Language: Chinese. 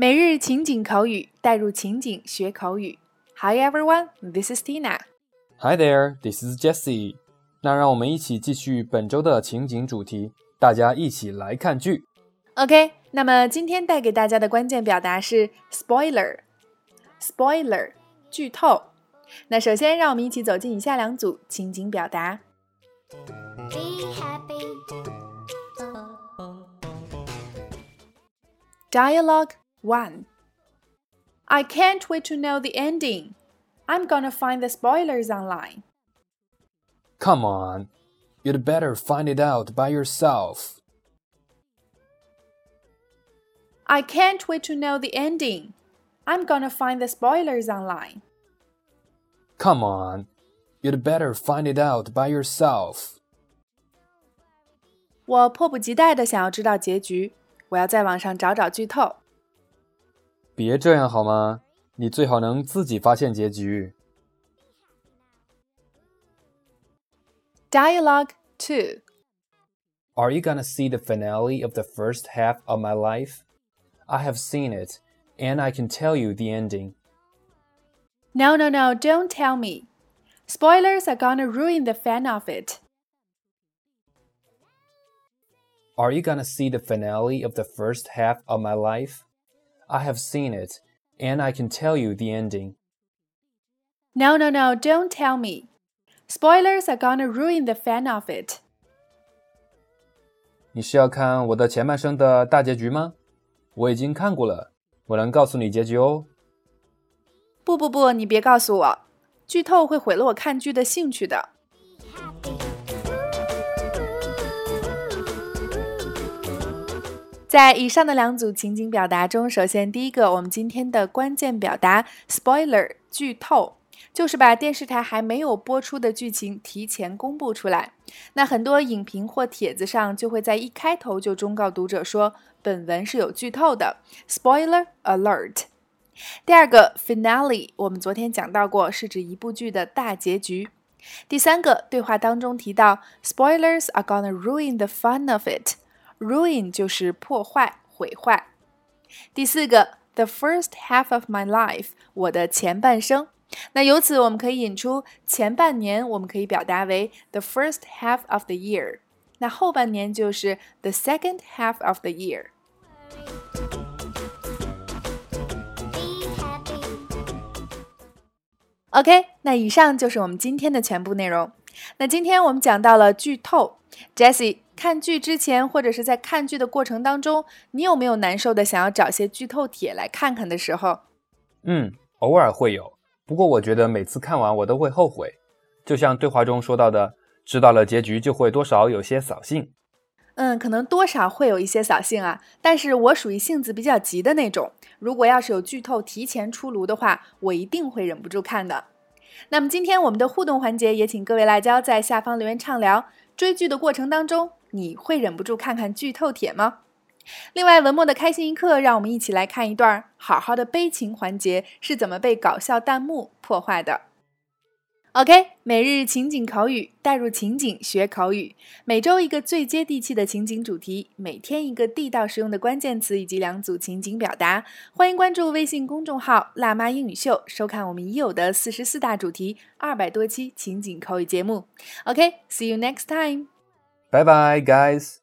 每日情景口语，带入情景学口语。Hi everyone, this is Tina. Hi there, this is Jessie. 那让我们一起继续本周的情景主题，大家一起来看剧。OK，那么今天带给大家的关键表达是 spoiler，spoiler，剧透。那首先，让我们一起走进以下两组情景表达。Dialogue 1 I can't wait to know the ending. I'm gonna find the spoilers online. Come on, you'd better find it out by yourself. I can't wait to know the ending. I'm gonna find the spoilers online. Come on, you'd better find it out by yourself. 我迫不及待的想要知道结局，我要在网上找找剧透。 别这样好吗？你最好能自己发现结局。Dialogue 2 Are you gonna see the finale of the first half of my life? I have seen it, and I can tell you the ending. No, no, no, don't tell me. Spoilers are gonna ruin the fun of it. Are you gonna see the finale of the first half of my life? I have seen it, and I can tell you the ending. No, no, no, don't tell me. Spoilers are gonna ruin the fun of it. 你是要看我的前半生的大结局吗？我已经看过了，我能告诉你结局哦。不不不，你别告诉我，剧透会毁了我看剧的兴趣的。 在以上的两组情景表达中，首先第一个，我们今天的关键表达 “spoiler” 剧透，就是把电视台还没有播出的剧情提前公布出来。那很多影评或帖子上就会在一开头就忠告读者说，本文是有剧透的，“spoiler alert”。第二个 “finale”，我们昨天讲到过，是指一部剧的大结局。第三个对话当中提到，“spoilers are gonna ruin the fun of it”。Ruin 就是破坏、毁坏。第四个，the first half of my life，我的前半生。那由此我们可以引出前半年，我们可以表达为 the first half of the year。那后半年就是 the second half of the year。OK，那以上就是我们今天的全部内容。那今天我们讲到了剧透，Jessie。看剧之前，或者是在看剧的过程当中，你有没有难受的想要找些剧透帖来看看的时候？嗯，偶尔会有。不过我觉得每次看完我都会后悔，就像对话中说到的，知道了结局就会多少有些扫兴。嗯，可能多少会有一些扫兴啊。但是我属于性子比较急的那种，如果要是有剧透提前出炉的话，我一定会忍不住看的。那么今天我们的互动环节也请各位辣椒在下方留言畅聊追剧的过程当中。你会忍不住看看剧透帖吗？另外，文末的开心一刻，让我们一起来看一段好好的悲情环节是怎么被搞笑弹幕破坏的。OK，每日情景口语，带入情景学口语，每周一个最接地气的情景主题，每天一个地道实用的关键词以及两组情景表达。欢迎关注微信公众号“辣妈英语秀”，收看我们已有的四十四大主题、二百多期情景口语节目。OK，see you next time。Bye bye, guys.